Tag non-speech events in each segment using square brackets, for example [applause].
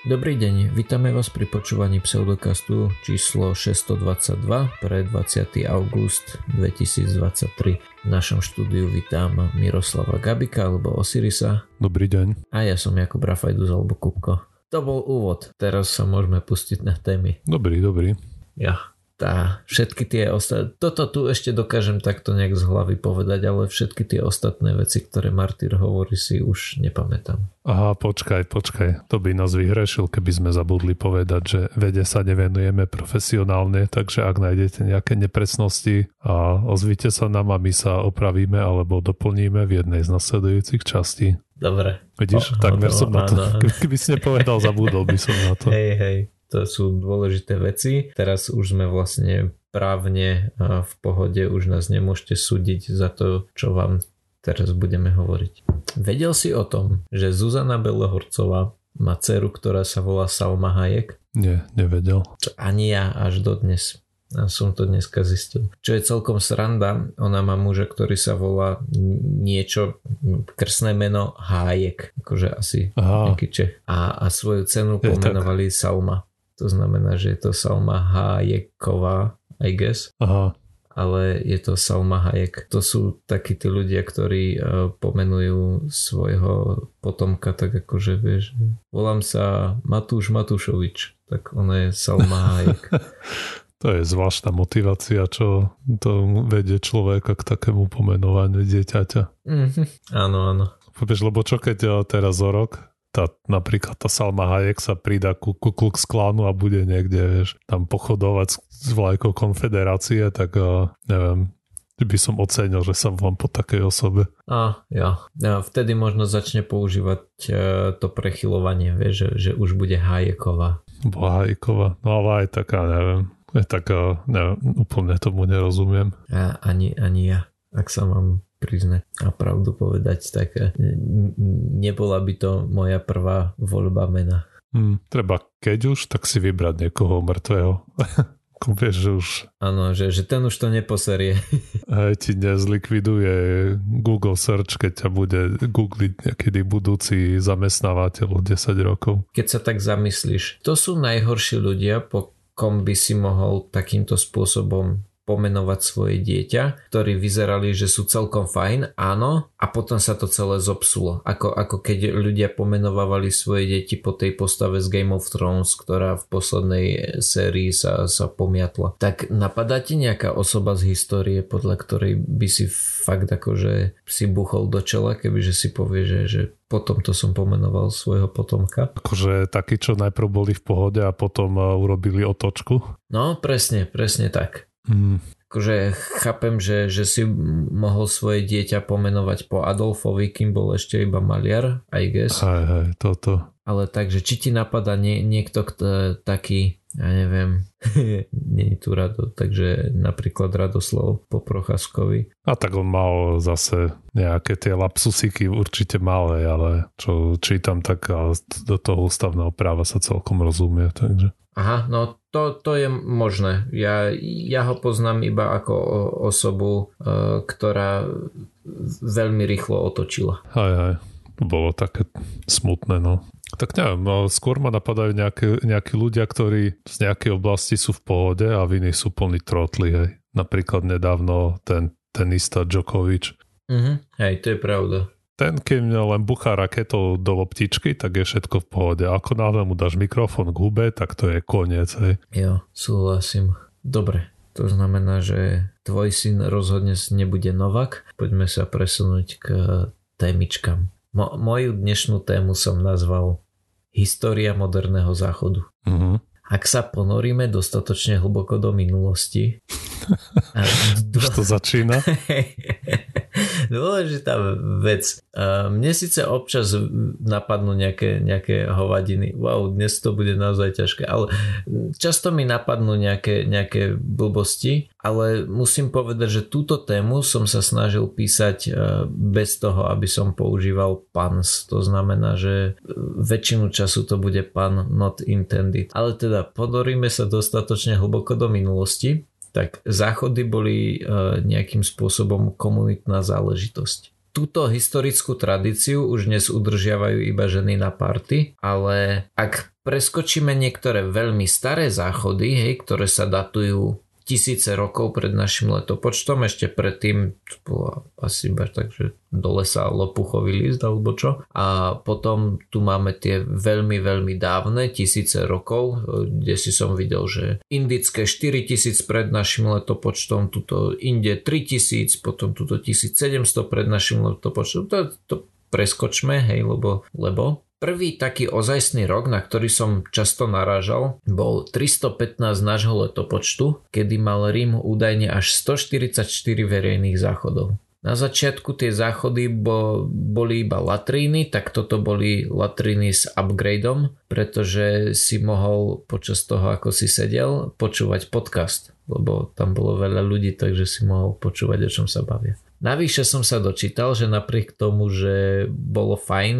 Dobrý deň, vítame vás pri počúvaní pseudokastu číslo 622 pre 20. august 2023. V našom štúdiu vítam Miroslava Gabika alebo Osirisa. Dobrý deň. A ja som Jakub Rafajdus alebo Kupko. To bol úvod, teraz sa môžeme pustiť na témy. Dobrý, dobrý. Ja tá, všetky tie ostatné, toto tu ešte dokážem takto nejak z hlavy povedať, ale všetky tie ostatné veci, ktoré Martyr hovorí si už nepamätám. Aha, počkaj, počkaj, to by nás vyhrešil, keby sme zabudli povedať, že vede sa nevenujeme profesionálne, takže ak nájdete nejaké nepresnosti a ozvite sa nám a my sa opravíme alebo doplníme v jednej z nasledujúcich častí. Dobre. Vidíš, o, takmer no, som na to, [laughs] keby si nepovedal, zabudol by som na to. Hej, hej to sú dôležité veci. Teraz už sme vlastne právne v pohode, už nás nemôžete súdiť za to, čo vám teraz budeme hovoriť. Vedel si o tom, že Zuzana Belohorcová má dceru, ktorá sa volá Salma Hayek? Nie, nevedel. Ani ja až dodnes. A som to dneska zistil. Čo je celkom sranda, ona má muža, ktorý sa volá niečo, krsné meno Hájek, akože asi Aha. nejaký Čech. A, a svoju cenu pomenovali Salma. To znamená, že je to Salma Hayeková, I guess. Aha. Ale je to Salma Hayek. To sú takí tí ľudia, ktorí uh, pomenujú svojho potomka tak ako, že vieš, volám sa Matúš Matúšovič, tak ona je Salma Hayek. [laughs] To je zvláštna motivácia, čo to vedie človeka k takému pomenovaniu dieťaťa. Mm-hmm. Áno, áno. Vieš, lebo čo keď eh, teraz o rok tá, napríklad tá Salma Hayek sa pridá ku Ku Klux Klanu a bude niekde, vieš, tam pochodovať s vlajkou konfederácie, tak uh, neviem, by som ocenil, že sa vám po takej osobe. A, ja. ja. Vtedy možno začne používať uh, to prechylovanie, vieš, že, že už bude Hayeková. Bo Hayeková, no ale aj taká, neviem, je taká, neviem, úplne tomu nerozumiem. A, ani, ani ja, ak sa mám priznať a pravdu povedať, tak nebola by to moja prvá voľba mena. Hmm, treba keď už, tak si vybrať niekoho mŕtvého. [laughs] vieš, že už... Áno, že, že ten už to neposerie. [laughs] Aj ti nezlikviduje Google Search, keď ťa bude googliť niekedy budúci zamestnávateľ o 10 rokov. Keď sa tak zamyslíš, to sú najhorší ľudia, po kom by si mohol takýmto spôsobom pomenovať svoje dieťa, ktorí vyzerali, že sú celkom fajn, áno, a potom sa to celé zopsulo. Ako, ako keď ľudia pomenovávali svoje deti po tej postave z Game of Thrones, ktorá v poslednej sérii sa, sa pomiatla. Tak napadá ti nejaká osoba z histórie, podľa ktorej by si fakt akože si buchol do čela, kebyže si povie, že, že potom to som pomenoval svojho potomka. Akože takí, čo najprv boli v pohode a potom uh, urobili otočku? No, presne, presne tak. Mm. Akože chápem, že, že si mohol svoje dieťa pomenovať po Adolfovi, kým bol ešte iba maliar, I guess. Hej, hej, toto. Ale takže, či ti napadá nie, niekto kto, taký, ja neviem, [laughs] je tu rado, takže napríklad Radoslav po Procházkovi. A tak on mal zase nejaké tie lapsusiky určite malé, ale čo čítam, tak do toho ústavného práva sa celkom rozumie, takže... Aha, no to, to je možné. Ja, ja ho poznám iba ako osobu, e, ktorá veľmi rýchlo otočila. Hej, hej. Bolo také smutné, no. Tak neviem, no, skôr ma napadajú nejaké, nejakí ľudia, ktorí z nejakej oblasti sú v pohode a v iných sú plní trotli, hej. Napríklad nedávno ten tenista Djokovic. Mhm, hej, to je pravda ten, keď len buchá raketou do loptičky, tak je všetko v pohode. Ako náhle mu dáš mikrofón k hube, tak to je koniec. Hej. Jo, súhlasím. Dobre, to znamená, že tvoj syn rozhodne nebude Novak. Poďme sa presunúť k témičkám. Mo- moju dnešnú tému som nazval História moderného záchodu. Uh-huh. Ak sa ponoríme dostatočne hlboko do minulosti... [laughs] do... Už to začína? [laughs] dôležitá vec. Mne síce občas napadnú nejaké, nejaké hovadiny. Wow, dnes to bude naozaj ťažké. Ale často mi napadnú nejaké, nejaké blbosti, ale musím povedať, že túto tému som sa snažil písať e, bez toho, aby som používal pans. To znamená, že väčšinu času to bude pan not intended. Ale teda podoríme sa dostatočne hlboko do minulosti tak záchody boli e, nejakým spôsobom komunitná záležitosť. Túto historickú tradíciu už dnes udržiavajú iba ženy na party, ale ak preskočíme niektoré veľmi staré záchody, hej, ktoré sa datujú tisíce rokov pred našim letopočtom, ešte predtým to bolo asi iba tak, že do lesa lopuchový list alebo čo. A potom tu máme tie veľmi, veľmi dávne, tisíce rokov, kde si som videl, že indické 4000 pred našim letopočtom, tuto Indie 3000, potom tuto 1700 pred našim letopočtom. To, to preskočme, hej, lebo, lebo Prvý taký ozajstný rok, na ktorý som často narážal, bol 315 nášho letopočtu, kedy mal Rím údajne až 144 verejných záchodov. Na začiatku tie záchody bo, boli iba latríny, tak toto boli latríny s upgradeom, pretože si mohol počas toho, ako si sedel, počúvať podcast, lebo tam bolo veľa ľudí, takže si mohol počúvať, o čom sa bavia. Navyše som sa dočítal, že napriek tomu, že bolo fajn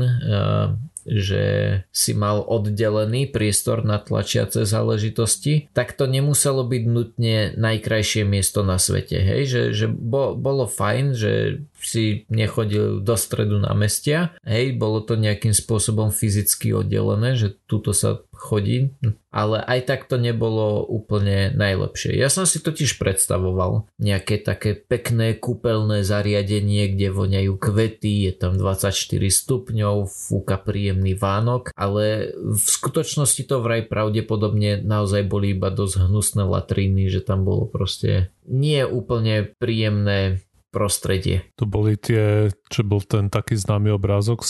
že si mal oddelený priestor na tlačiace záležitosti, tak to nemuselo byť nutne najkrajšie miesto na svete. Hej? Že, že bo, bolo fajn, že si nechodil do stredu na mestia, hej, bolo to nejakým spôsobom fyzicky oddelené, že tuto sa chodí, ale aj tak to nebolo úplne najlepšie. Ja som si totiž predstavoval nejaké také pekné kúpeľné zariadenie, kde voňajú kvety, je tam 24 stupňov, fúka príjemný vánok, ale v skutočnosti to vraj pravdepodobne naozaj boli iba dosť hnusné latríny, že tam bolo proste nie úplne príjemné prostredie. To boli tie, čo bol ten taký známy obrázok,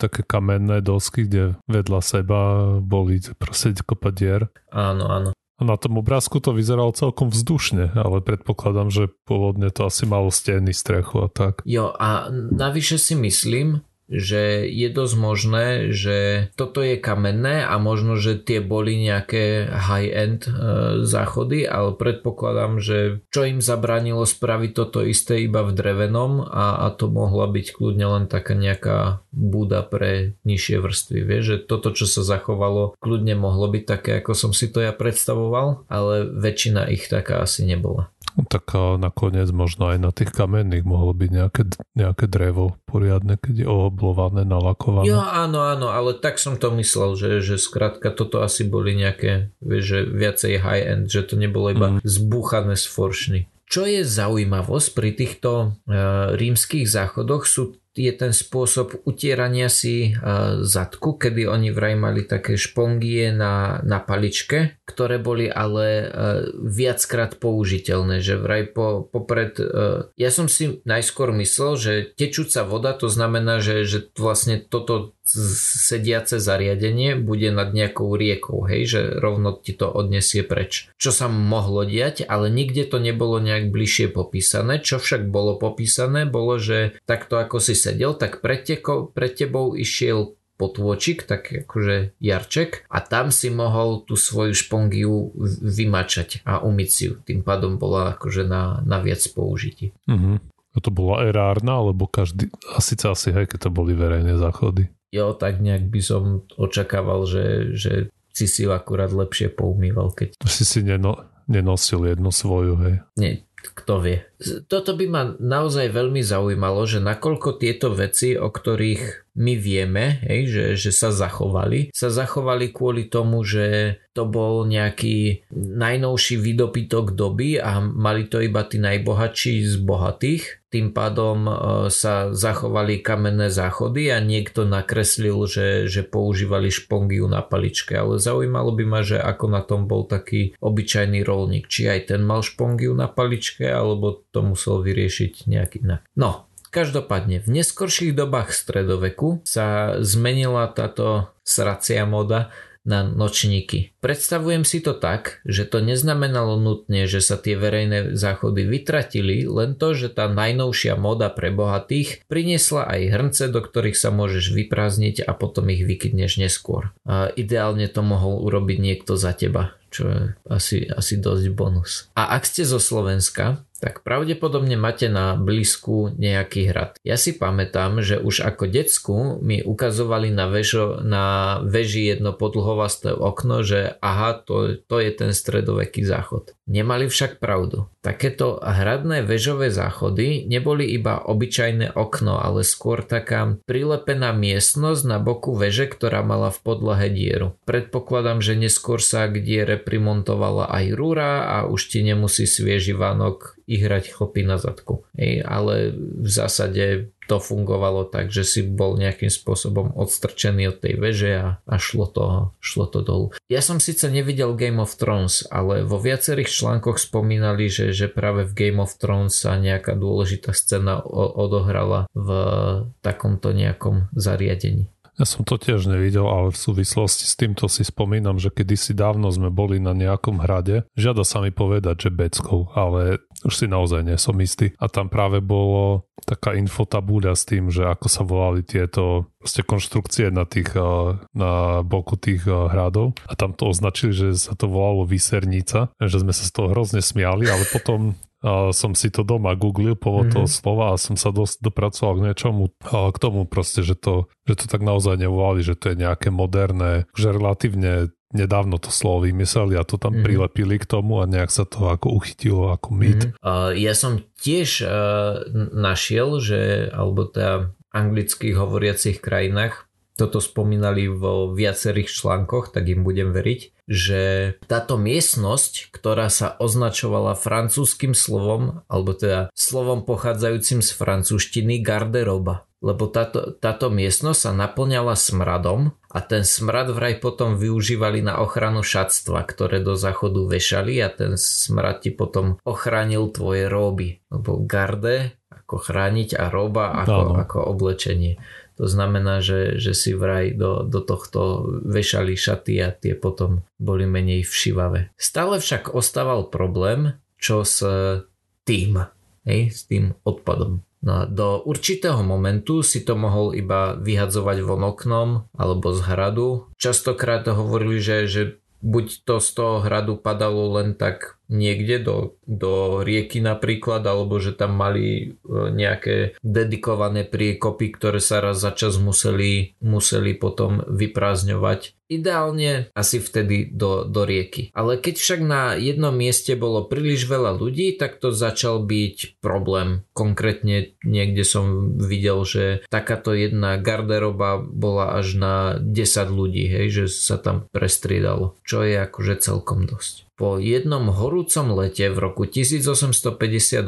také kamenné dosky, kde vedľa seba boli proste kopa dier. Áno, áno. A na tom obrázku to vyzeralo celkom vzdušne, ale predpokladám, že pôvodne to asi malo steny, strechu a tak. Jo, a navyše si myslím, že je dosť možné, že toto je kamenné a možno, že tie boli nejaké high-end e, záchody, ale predpokladám, že čo im zabranilo spraviť toto isté iba v drevenom a, a to mohla byť kľudne len taká nejaká búda pre nižšie vrstvy. Vieš, že toto, čo sa zachovalo, kľudne mohlo byť také, ako som si to ja predstavoval, ale väčšina ich taká asi nebola. Tak nakoniec možno aj na tých kamenných mohlo byť nejaké, nejaké drevo poriadne, keď je oblované, nalakované. Jo, áno, áno, ale tak som to myslel, že, že skrátka toto asi boli nejaké, vieš, že viacej high-end, že to nebolo iba mm. zbúchané z foršny. Čo je zaujímavosť pri týchto uh, rímskych záchodoch sú je ten spôsob utierania si zadku, kedy oni vraj mali také špongie na, na paličke, ktoré boli ale viackrát použiteľné, že vraj po, popred, ja som si najskôr myslel, že tečúca voda to znamená, že, že vlastne toto sediace zariadenie bude nad nejakou riekou, hej, že rovno ti to odnesie preč. Čo sa mohlo diať, ale nikde to nebolo nejak bližšie popísané. Čo však bolo popísané, bolo, že takto ako si sedel, tak pred, teko, pred tebou išiel potôčik, tak akože jarček a tam si mohol tú svoju špongiu vymačať a umyť si ju. Tým pádom bola akože na, na viac použití. Uh-huh. A to bola erárna, alebo každý, asi asi hej, keď to boli verejné záchody. Jo, tak nejak by som očakával, že, že si si ju akurát lepšie poumýval, keď... Si si neno, nenosil jednu svoju, hej. Nie, kto vie. Toto by ma naozaj veľmi zaujímalo, že nakoľko tieto veci, o ktorých my vieme, hej, že, že sa zachovali, sa zachovali kvôli tomu, že to bol nejaký najnovší vydopytok doby a mali to iba tí najbohatší z bohatých. Tým pádom e, sa zachovali kamenné záchody a niekto nakreslil, že, že používali špongiu na paličke. Ale zaujímalo by ma, že ako na tom bol taký obyčajný rolník. Či aj ten mal špongiu na paličke, alebo to musel vyriešiť nejak inak. No, Každopádne, v neskorších dobách stredoveku sa zmenila táto sracia moda na nočníky. Predstavujem si to tak, že to neznamenalo nutne, že sa tie verejné záchody vytratili, len to, že tá najnovšia moda pre bohatých priniesla aj hrnce, do ktorých sa môžeš vyprázdniť a potom ich vykydneš neskôr. A ideálne to mohol urobiť niekto za teba čo je asi, asi dosť bonus. A ak ste zo Slovenska, tak pravdepodobne máte na blízku nejaký hrad. Ja si pamätám, že už ako decku mi ukazovali na, vežo, na veži jedno podlhovasté okno, že aha, to, to je ten stredoveký záchod. Nemali však pravdu. Takéto hradné väžové záchody neboli iba obyčajné okno, ale skôr taká prilepená miestnosť na boku veže, ktorá mala v podlahe dieru. Predpokladám, že neskôr sa k diere primontovala aj rúra a už ti nemusí svieži vánok ihrať chlpy na zadku. Ej, ale v zásade to fungovalo tak, že si bol nejakým spôsobom odstrčený od tej veže a, a šlo, to, šlo to dolu. Ja som síce nevidel Game of Thrones, ale vo viacerých článkoch spomínali, že, že práve v Game of Thrones sa nejaká dôležitá scéna odohrala v takomto nejakom zariadení. Ja som to tiež nevidel, ale v súvislosti s týmto si spomínam, že kedysi dávno sme boli na nejakom hrade. Žiada sa mi povedať, že Beckou, ale už si naozaj nie som istý. A tam práve bolo taká infotabúľa s tým, že ako sa volali tieto proste konštrukcie na, tých, na boku tých hradov. A tam to označili, že sa to volalo Vysernica, že sme sa z toho hrozne smiali, ale potom a som si to doma googlil po mm-hmm. toho slova a som sa dosť dopracoval k niečomu, a k tomu proste, že to, že to tak naozaj nevolali, že to je nejaké moderné, že relatívne nedávno to slovo vymysleli a to tam mm-hmm. prilepili k tomu a nejak sa to ako uchytilo ako mýt. Mm-hmm. Uh, ja som tiež uh, našiel, že alebo teda anglických hovoriacich krajinách toto spomínali vo viacerých článkoch, tak im budem veriť, že táto miestnosť, ktorá sa označovala francúzským slovom, alebo teda slovom pochádzajúcim z francúzštiny garderoba, lebo táto, táto miestnosť sa naplňala smradom a ten smrad vraj potom využívali na ochranu šatstva, ktoré do záchodu vešali a ten smrad ti potom ochránil tvoje róby, lebo garde ako chrániť a roba ako, ako oblečenie. To znamená, že, že si vraj do, do tohto vešali šaty a tie potom boli menej všivavé. Stále však ostával problém, čo s tým, hej, s tým odpadom. No do určitého momentu si to mohol iba vyhadzovať von oknom alebo z hradu. Častokrát hovorili, že, že buď to z toho hradu padalo len tak niekde do, do rieky napríklad, alebo že tam mali e, nejaké dedikované priekopy, ktoré sa raz za čas museli, museli potom vyprázdňovať. Ideálne asi vtedy do, do rieky. Ale keď však na jednom mieste bolo príliš veľa ľudí, tak to začal byť problém. Konkrétne niekde som videl, že takáto jedna garderoba bola až na 10 ľudí, hej, že sa tam prestriedalo, čo je akože celkom dosť. Po jednom horúcom lete v roku 1858,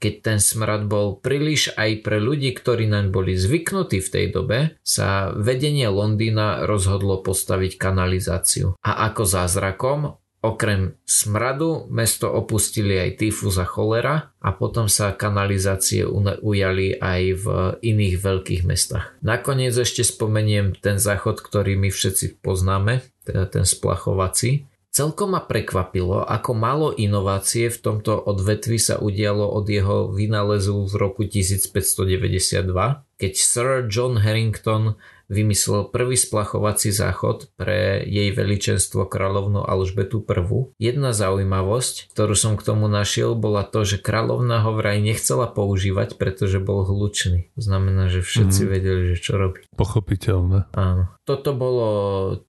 keď ten smrad bol príliš aj pre ľudí, ktorí naň boli zvyknutí v tej dobe, sa vedenie Londýna rozhodlo postaviť kanalizáciu. A ako zázrakom Okrem smradu mesto opustili aj tyfus a cholera a potom sa kanalizácie ujali aj v iných veľkých mestách. Nakoniec ešte spomeniem ten záchod, ktorý my všetci poznáme, teda ten splachovací. Celkom ma prekvapilo, ako málo inovácie v tomto odvetvi sa udialo od jeho vynálezu v roku 1592, keď Sir John Harrington vymyslel prvý splachovací záchod pre jej veličenstvo kráľovnu Alžbetu I. Jedna zaujímavosť, ktorú som k tomu našiel, bola to, že kráľovna ho vraj nechcela používať, pretože bol hlučný. Znamená, že všetci mm. vedeli, že čo robí. Pochopiteľné. Áno. Toto bolo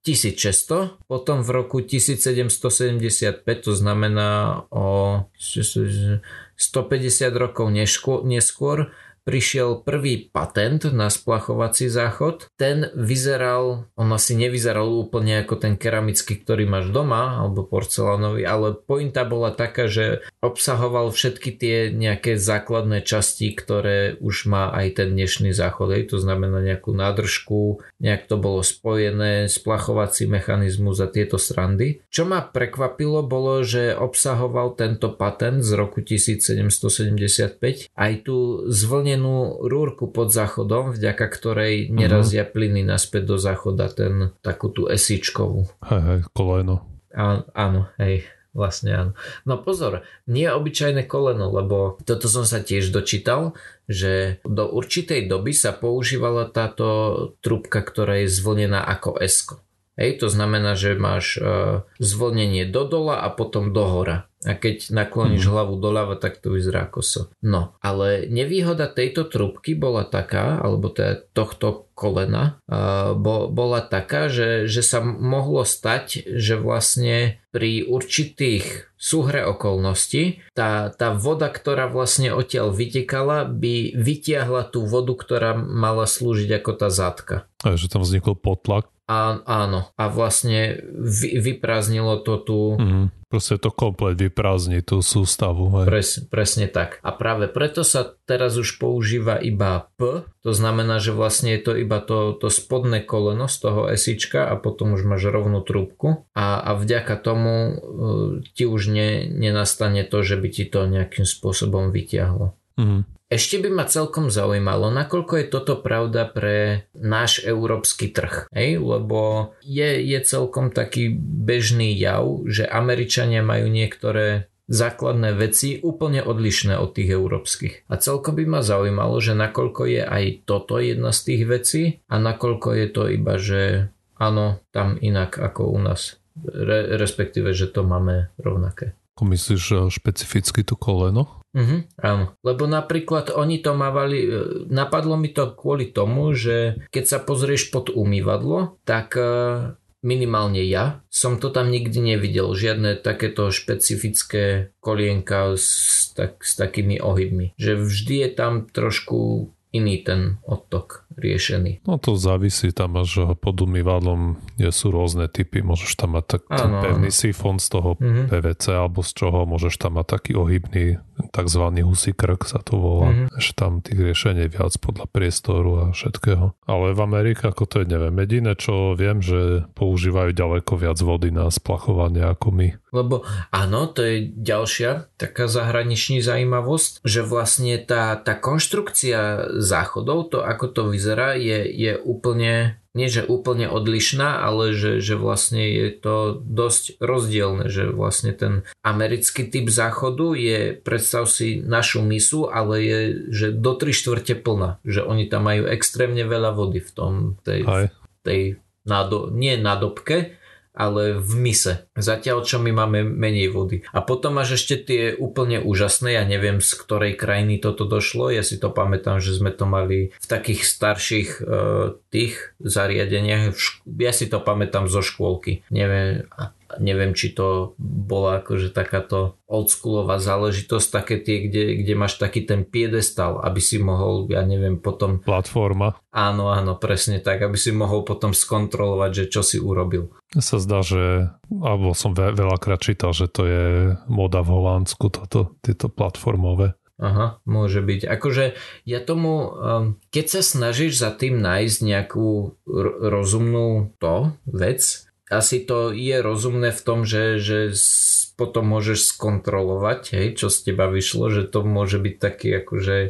1600, potom v roku 1775, to znamená o 150 rokov neskôr, prišiel prvý patent na splachovací záchod. Ten vyzeral, on asi nevyzeral úplne ako ten keramický, ktorý máš doma, alebo porcelánový, ale pointa bola taká, že obsahoval všetky tie nejaké základné časti, ktoré už má aj ten dnešný záchod. Hej, to znamená nejakú nádržku, nejak to bolo spojené, splachovací mechanizmus a tieto srandy. Čo ma prekvapilo bolo, že obsahoval tento patent z roku 1775 aj tú zvlne sklenenú rúrku pod záchodom, vďaka ktorej nerazia uh-huh. plyny naspäť do záchoda, ten takú tú esičkovú. Hej, hej, koleno. Á, áno, hej, vlastne áno. No pozor, nie je obyčajné koleno, lebo toto som sa tiež dočítal, že do určitej doby sa používala táto trubka, ktorá je zvlnená ako esko. Hej, to znamená, že máš uh, zvolnenie do dola a potom do hora. A keď nakloníš mm. hlavu doľava, tak to vyzerá koso. No, ale nevýhoda tejto trubky bola taká, alebo teda tohto kolena, uh, bo, bola taká, že, že sa mohlo stať, že vlastne pri určitých súhre okolností tá, tá voda, ktorá vlastne odtiaľ vytekala, by vytiahla tú vodu, ktorá mala slúžiť ako tá zátka. A že tam vznikol potlak? Á, áno. A vlastne vy, vyprázdnilo to tu... Mm, proste to komplet vyprázdni tú sústavu. Hej. Pres, presne tak. A práve preto sa teraz už používa iba P, to znamená, že vlastne je to iba to, to spodné koleno z toho esička a potom už máš rovnú trúbku a, a vďaka tomu uh, ti už ne, nenastane to, že by ti to nejakým spôsobom vyťahlo. Mm. Ešte by ma celkom zaujímalo, nakoľko je toto pravda pre náš európsky trh. Hej? Lebo je, je celkom taký bežný jav, že Američania majú niektoré základné veci úplne odlišné od tých európskych. A celkom by ma zaujímalo, že nakoľko je aj toto jedna z tých vecí a nakoľko je to iba, že áno, tam inak ako u nás. Re, respektíve, že to máme rovnaké. Myslíš špecificky to koleno? Uh-huh, áno, lebo napríklad oni to mávali, e, napadlo mi to kvôli tomu, že keď sa pozrieš pod umývadlo, tak e, minimálne ja som to tam nikdy nevidel, žiadne takéto špecifické kolienka s, tak, s takými ohybmi. Že vždy je tam trošku iný ten odtok riešený. No to závisí, tam máš pod umývadlom sú rôzne typy, môžeš tam mať tak, ten pevný sifón z toho mm-hmm. PVC alebo z čoho, môžeš tam mať taký ohybný tzv. husí krk sa to volá, mm-hmm. že tam tých riešení viac podľa priestoru a všetkého. Ale v Amerike ako to je, neviem, jediné čo viem, že používajú ďaleko viac vody na splachovanie ako my. Lebo áno, to je ďalšia taká zahraničný zaujímavosť, že vlastne tá, tá konštrukcia záchodov, to ako to vyzerá, je, je úplne nie že úplne odlišná, ale že, že vlastne je to dosť rozdielne, že vlastne ten americký typ záchodu je, predstav si našu misu, ale je, že do 3 štvrte plná, že oni tam majú extrémne veľa vody v tom, tej, tej nado, nie nadobke, ale v mise. Zatiaľ, čo my máme menej vody. A potom máš ešte tie úplne úžasné, ja neviem z ktorej krajiny toto došlo, ja si to pamätám, že sme to mali v takých starších uh, tých zariadeniach, ja si to pamätám zo škôlky. Neviem, neviem, či to bola akože takáto oldschoolová záležitosť, také tie, kde, kde máš taký ten piedestal, aby si mohol, ja neviem, potom... Platforma. Áno, áno, presne tak, aby si mohol potom skontrolovať, že čo si urobil. Sa zdá, že, alebo som ve, veľakrát čítal, že to je moda v Holandsku, toto, tieto platformové. Aha, môže byť. Akože ja tomu, um, keď sa snažíš za tým nájsť nejakú rozumnú to, vec, asi to je rozumné v tom, že, že potom môžeš skontrolovať, hej, čo z teba vyšlo, že to môže byť taký akože e,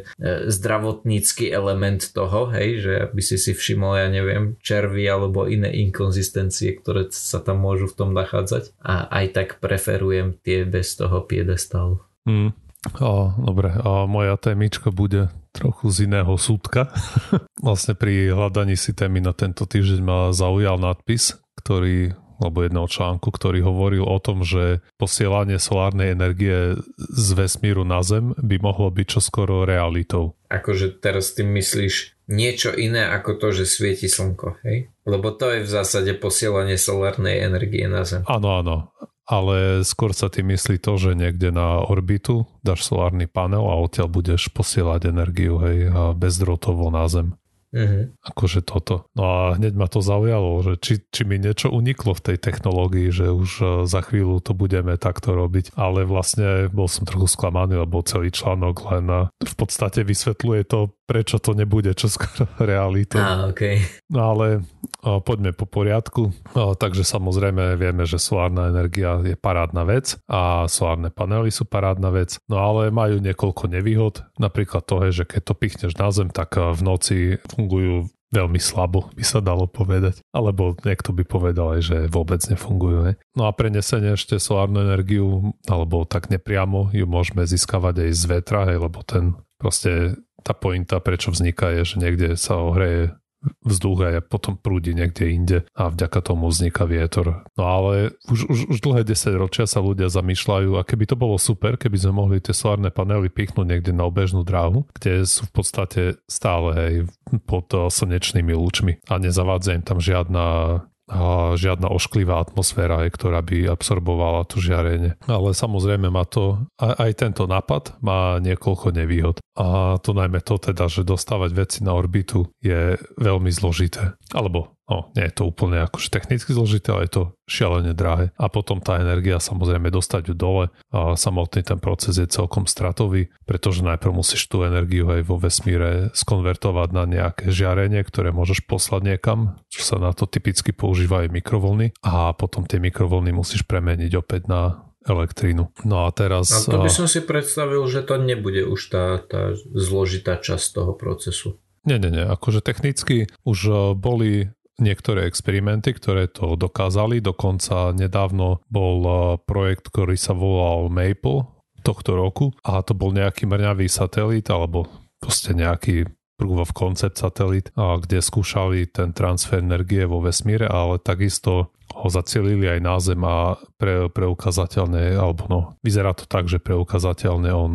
zdravotnícky element toho, hej, že aby si si všimol, ja neviem, červy alebo iné inkonzistencie, ktoré sa tam môžu v tom nachádzať a aj tak preferujem tie bez toho piedestalu. Mm. O, dobre, a moja témička bude trochu z iného súdka. [laughs] vlastne pri hľadaní si témy na tento týždeň ma zaujal nadpis, ktorý alebo jedného článku, ktorý hovoril o tom, že posielanie solárnej energie z vesmíru na Zem by mohlo byť čoskoro realitou. Akože teraz tým myslíš niečo iné ako to, že svieti slnko, hej? Lebo to je v zásade posielanie solárnej energie na Zem. Áno, áno. Ale skôr sa tým myslí to, že niekde na orbitu dáš solárny panel a odtiaľ budeš posielať energiu hej, bezdrotovo na Zem. Mm-hmm. Akože toto. No a hneď ma to zaujalo, že či, či mi niečo uniklo v tej technológii, že už e, za chvíľu to budeme takto robiť. Ale vlastne bol som trochu sklamaný, lebo celý článok len e, v podstate vysvetľuje to, prečo to nebude čoskoro [laughs] realitou. Ah, okay. No ale o, poďme po poriadku. O, takže samozrejme vieme, že solárna energia je parádna vec a solárne panely sú parádna vec. No ale majú niekoľko nevýhod. Napríklad to, že keď to pichneš na zem, tak v noci fungujú veľmi slabo, by sa dalo povedať. Alebo niekto by povedal aj, že vôbec nefungujú. Ne? No a prenesenie ešte solárnu energiu, alebo tak nepriamo ju môžeme získavať aj z vetra, hej, lebo ten proste tá pointa, prečo vzniká, je, že niekde sa ohreje vzduch a potom prúdi niekde inde a vďaka tomu vzniká vietor. No ale už, už, už dlhé 10 ročia sa ľudia zamýšľajú a keby to bolo super, keby sme mohli tie solárne panely pichnúť niekde na obežnú dráhu, kde sú v podstate stále aj pod slnečnými lúčmi a nezavádza im tam žiadna žiadna ošklivá atmosféra, ktorá by absorbovala to žiarenie. Ale samozrejme má to, aj, aj tento nápad má niekoľko nevýhod. A to najmä to teda, že dostávať veci na orbitu je veľmi zložité. Alebo No, nie je to úplne akože technicky zložité, ale je to šialene drahé. A potom tá energia samozrejme dostať ju dole a samotný ten proces je celkom stratový, pretože najprv musíš tú energiu aj vo vesmíre skonvertovať na nejaké žiarenie, ktoré môžeš poslať niekam, čo sa na to typicky používa aj mikrovlny a potom tie mikrovlny musíš premeniť opäť na elektrínu. No a teraz... A to by som si predstavil, že to nebude už tá, tá zložitá časť toho procesu. Nie, nie, nie. Akože technicky už boli niektoré experimenty, ktoré to dokázali. Dokonca nedávno bol eh, projekt, ktorý sa volal Maple tohto roku a to bol nejaký mrňavý satelit alebo proste nejaký proof of concept satelit, kde skúšali ten transfer energie vo vesmíre, ale takisto ho zacielili aj na Zem a pre, preukazateľne, alebo no, vyzerá to tak, že preukazateľne on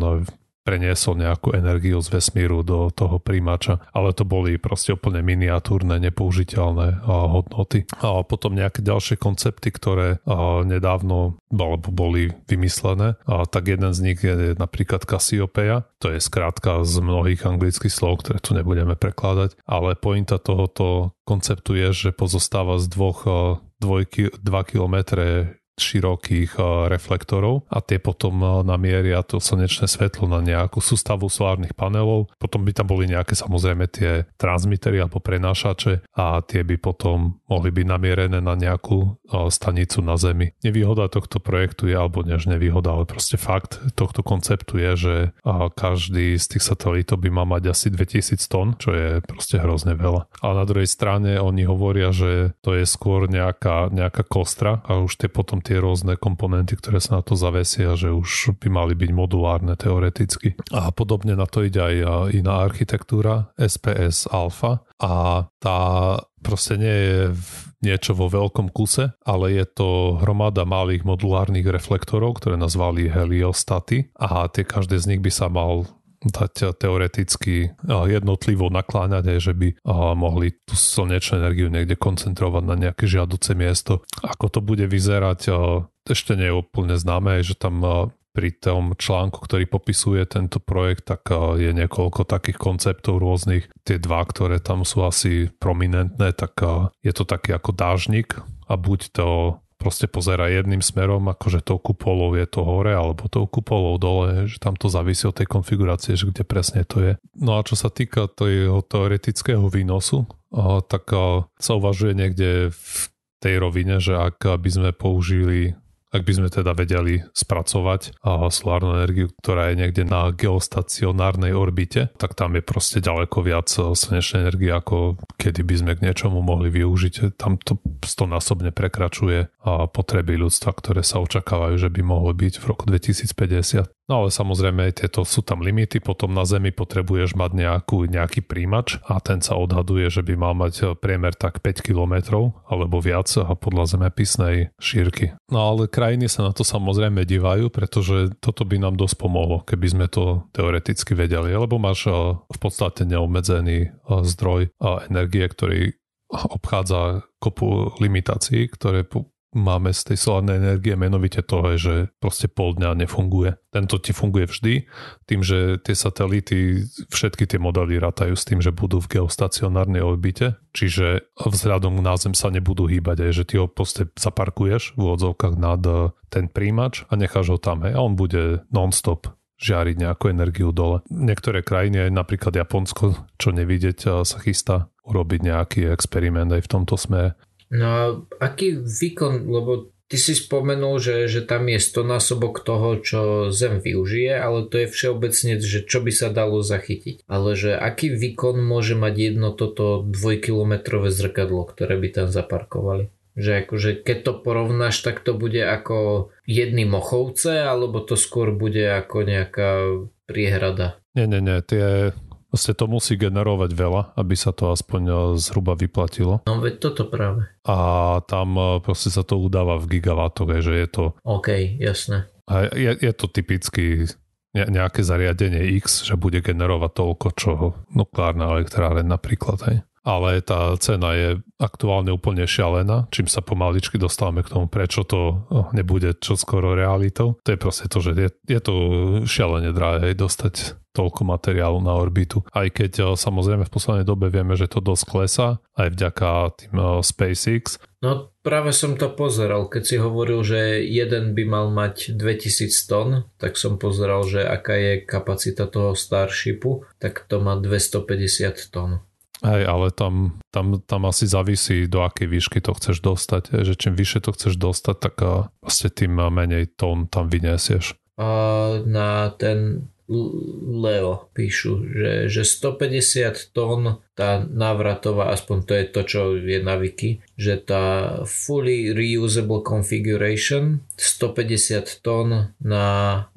preniesol nejakú energiu z vesmíru do toho príjimača, ale to boli proste úplne miniatúrne, nepoužiteľné hodnoty. A potom nejaké ďalšie koncepty, ktoré nedávno alebo boli vymyslené, a tak jeden z nich je napríklad Cassiopeia, to je skrátka z mnohých anglických slov, ktoré tu nebudeme prekladať, ale pointa tohoto konceptu je, že pozostáva z dvoch 2 km širokých eh, reflektorov a tie potom eh, namieria to slnečné svetlo na nejakú sústavu solárnych panelov. Potom by tam boli nejaké samozrejme tie transmitery alebo prenášače a tie by potom mohli byť namierené na nejakú eh, stanicu na Zemi. Nevýhoda tohto projektu je, alebo než nevýhoda, ale proste fakt tohto konceptu je, že každý z tých satelitov by mal mať asi 2000 tón, čo je proste hrozne veľa. A na druhej strane oni hovoria, že to je skôr nejaká, nejaká kostra a už tie potom tie rôzne komponenty, ktoré sa na to zavesia, že už by mali byť modulárne teoreticky. A podobne na to ide aj iná architektúra, SPS Alpha a tá proste nie je niečo vo veľkom kuse, ale je to hromada malých modulárnych reflektorov, ktoré nazvali heliostaty a tie každé z nich by sa mal dať teoreticky jednotlivo nakláňať aj, že by mohli tú slnečnú energiu niekde koncentrovať na nejaké žiaduce miesto. Ako to bude vyzerať, ešte nie je úplne známe, že tam pri tom článku, ktorý popisuje tento projekt, tak je niekoľko takých konceptov rôznych. Tie dva, ktoré tam sú asi prominentné, tak je to taký ako dážnik a buď to proste pozera jedným smerom, akože tou kupolou je to hore alebo tou kupolou dole, že tam to závisí od tej konfigurácie, že kde presne to je. No a čo sa týka toho teoretického výnosu, tak sa uvažuje niekde v tej rovine, že ak by sme použili ak by sme teda vedeli spracovať solárnu energiu, ktorá je niekde na geostacionárnej orbite, tak tam je proste ďaleko viac slnečnej energie, ako kedy by sme k niečomu mohli využiť. Tam to stonásobne prekračuje potreby ľudstva, ktoré sa očakávajú, že by mohlo byť v roku 2050. No ale samozrejme tieto sú tam limity, potom na Zemi potrebuješ mať nejakú, nejaký príjimač a ten sa odhaduje, že by mal mať priemer tak 5 km alebo viac podľa zemepisnej šírky. No ale krajiny sa na to samozrejme divajú, pretože toto by nám dosť pomohlo, keby sme to teoreticky vedeli, lebo máš v podstate neobmedzený zdroj energie, ktorý obchádza kopu limitácií, ktoré máme z tej solárnej energie, menovite toho, že proste pol dňa nefunguje. Tento ti funguje vždy, tým, že tie satelity, všetky tie modely rátajú s tým, že budú v geostacionárnej orbite, čiže vzhľadom na Zem sa nebudú hýbať, aj že ty ho proste zaparkuješ v úvodzovkách nad eh, ten príjimač a necháš ho tam, hej, a on bude non-stop žiariť nejakú energiu dole. Niektoré krajiny, aj napríklad Japonsko, čo nevidieť, eh, sa chystá urobiť nejaký experiment aj v tomto smere. No a aký výkon, lebo ty si spomenul, že, že tam je 100 násobok toho, čo Zem využije, ale to je všeobecne, že čo by sa dalo zachytiť. Ale že aký výkon môže mať jedno toto dvojkilometrové zrkadlo, ktoré by tam zaparkovali? Že akože keď to porovnáš, tak to bude ako jedny mochovce, alebo to skôr bude ako nejaká priehrada? Nie, nie, nie, tie Vlastne to musí generovať veľa, aby sa to aspoň e, zhruba vyplatilo. No veď toto práve. A tam e, proste sa to udáva v gigawattoch, že je to... OK, jasné. A je, je to typicky nejaké zariadenie X, že bude generovať toľko, čo nukleárna elektráreň napríklad. Hej ale tá cena je aktuálne úplne šialená, čím sa pomaličky dostávame k tomu, prečo to oh, nebude čoskoro realitou. To je proste to, že je, je to šialene drahé dostať toľko materiálu na orbitu. Aj keď oh, samozrejme v poslednej dobe vieme, že to dosť klesá, aj vďaka tým oh, SpaceX. No práve som to pozeral, keď si hovoril, že jeden by mal mať 2000 tón, tak som pozeral, že aká je kapacita toho Starshipu, tak to má 250 tón. Hej, ale tam, tam, tam asi závisí, do akej výšky to chceš dostať. Že čím vyššie to chceš dostať, tak vlastne tým menej tón tam vyniesieš. A na ten Leo píšu, že, že 150 tón tá návratová, aspoň to je to, čo je na wiki, že tá fully reusable configuration 150 tón na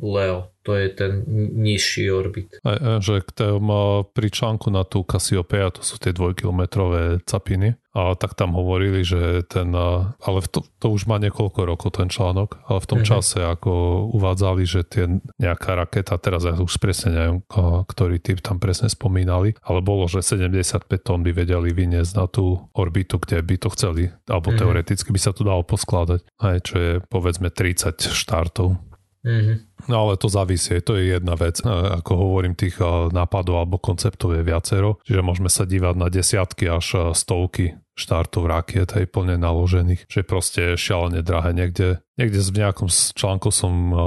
Leo to je ten nižší orbit. A, že k tém, pri článku na tú Cassiopeia, to sú tie dvojkilometrové capiny, a tak tam hovorili, že ten, ale to, to už má niekoľko rokov ten článok, ale v tom mm-hmm. čase ako uvádzali, že tie nejaká raketa, teraz ja už presne neviem, ktorý typ tam presne spomínali, ale bolo, že 75 tón by vedeli vyniesť na tú orbitu, kde by to chceli, alebo mm-hmm. teoreticky by sa to dalo poskladať, aj čo je povedzme 30 štartov. Mm-hmm. No ale to závisí, to je jedna vec. Ako hovorím, tých nápadov alebo konceptov je viacero, čiže môžeme sa dívať na desiatky až stovky štartov rakiet aj plne naložených, že proste šialene drahé. Niekde, niekde v nejakom článku som uh,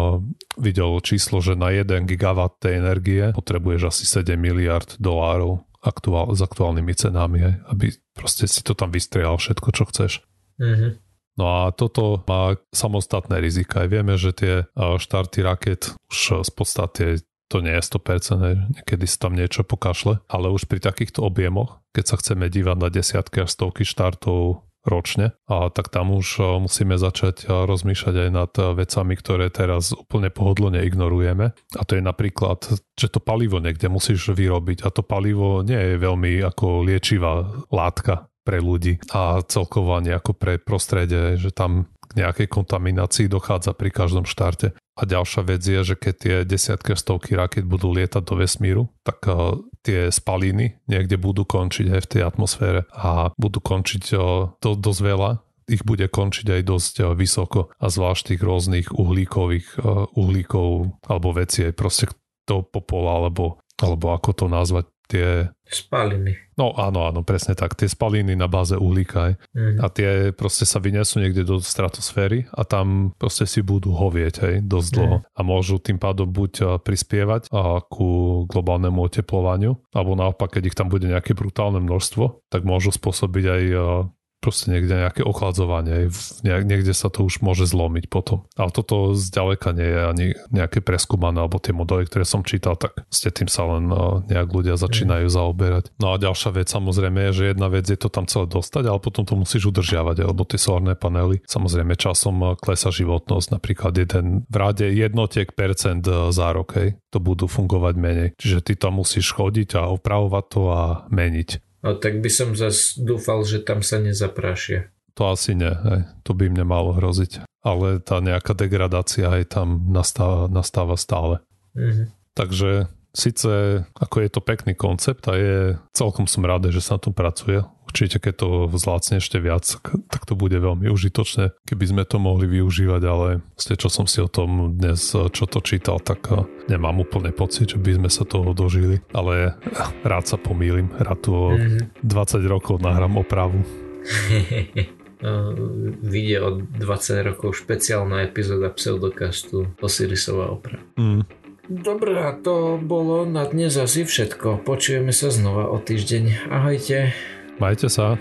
videl číslo, že na 1 gigawatt tej energie potrebuješ asi 7 miliard dolárov aktuál, s aktuálnymi cenami, aj, aby proste si to tam vystrial všetko, čo chceš. Mm-hmm. No a toto má samostatné rizika. Vieme, že tie štarty raket už z podstate to nie je 100%, niekedy sa tam niečo pokašle, ale už pri takýchto objemoch, keď sa chceme dívať na desiatky až stovky štartov ročne, a tak tam už musíme začať rozmýšľať aj nad vecami, ktoré teraz úplne pohodlne ignorujeme. A to je napríklad, že to palivo niekde musíš vyrobiť a to palivo nie je veľmi ako liečivá látka pre ľudí a celkovo ako pre prostredie, že tam k nejakej kontaminácii dochádza pri každom štarte. A ďalšia vec je, že keď tie desiatky stovky raket budú lietať do vesmíru, tak uh, tie spaliny niekde budú končiť aj v tej atmosfére a budú končiť uh, do, dosť veľa. Ich bude končiť aj dosť uh, vysoko a zvlášť tých rôznych uhlíkových uh, uhlíkov alebo veci aj proste to popola alebo, alebo ako to nazvať tie... Spaliny. No áno, áno, presne tak. Tie spaliny na báze uhlíka. Mm. A tie proste sa vynesú niekde do stratosféry a tam proste si budú hovieť hej, dosť mm. dlho. A môžu tým pádom buď prispievať ku globálnemu oteplovaniu, alebo naopak, keď ich tam bude nejaké brutálne množstvo, tak môžu spôsobiť aj proste niekde nejaké ochladzovanie, niekde sa to už môže zlomiť potom. Ale toto zďaleka nie je ani nejaké preskúmané, alebo tie modely, ktoré som čítal, tak ste tým sa len no, nejak ľudia začínajú zaoberať. No a ďalšia vec samozrejme je, že jedna vec je to tam celé dostať, ale potom to musíš udržiavať, alebo tie solárne panely. Samozrejme časom eh, klesa životnosť, napríklad jeden v rade jednotiek percent eh, za rok, hej, to budú fungovať menej. Čiže ty tam musíš chodiť a opravovať to a meniť. Tak by som zase dúfal, že tam sa nezaprašia. To asi nie, hej. to by im nemalo hroziť. Ale tá nejaká degradácia aj tam nastáva, nastáva stále. Mm-hmm. Takže síce ako je to pekný koncept a je celkom som rád, že sa na tom pracuje určite keď to vzlácne ešte viac, tak to bude veľmi užitočné, keby sme to mohli využívať, ale ste, čo som si o tom dnes čo to čítal, tak eh, nemám úplne pocit, že by sme sa toho dožili, ale rád sa pomýlim, rád tu mm-hmm. 20 rokov nahrám opravu. Vidie o 20 rokov špeciálna epizóda pseudokastu Osirisová opera. Mm. Dobre, a to bolo na dnes asi všetko. Počujeme sa znova o týždeň. Ahojte. Majte sa.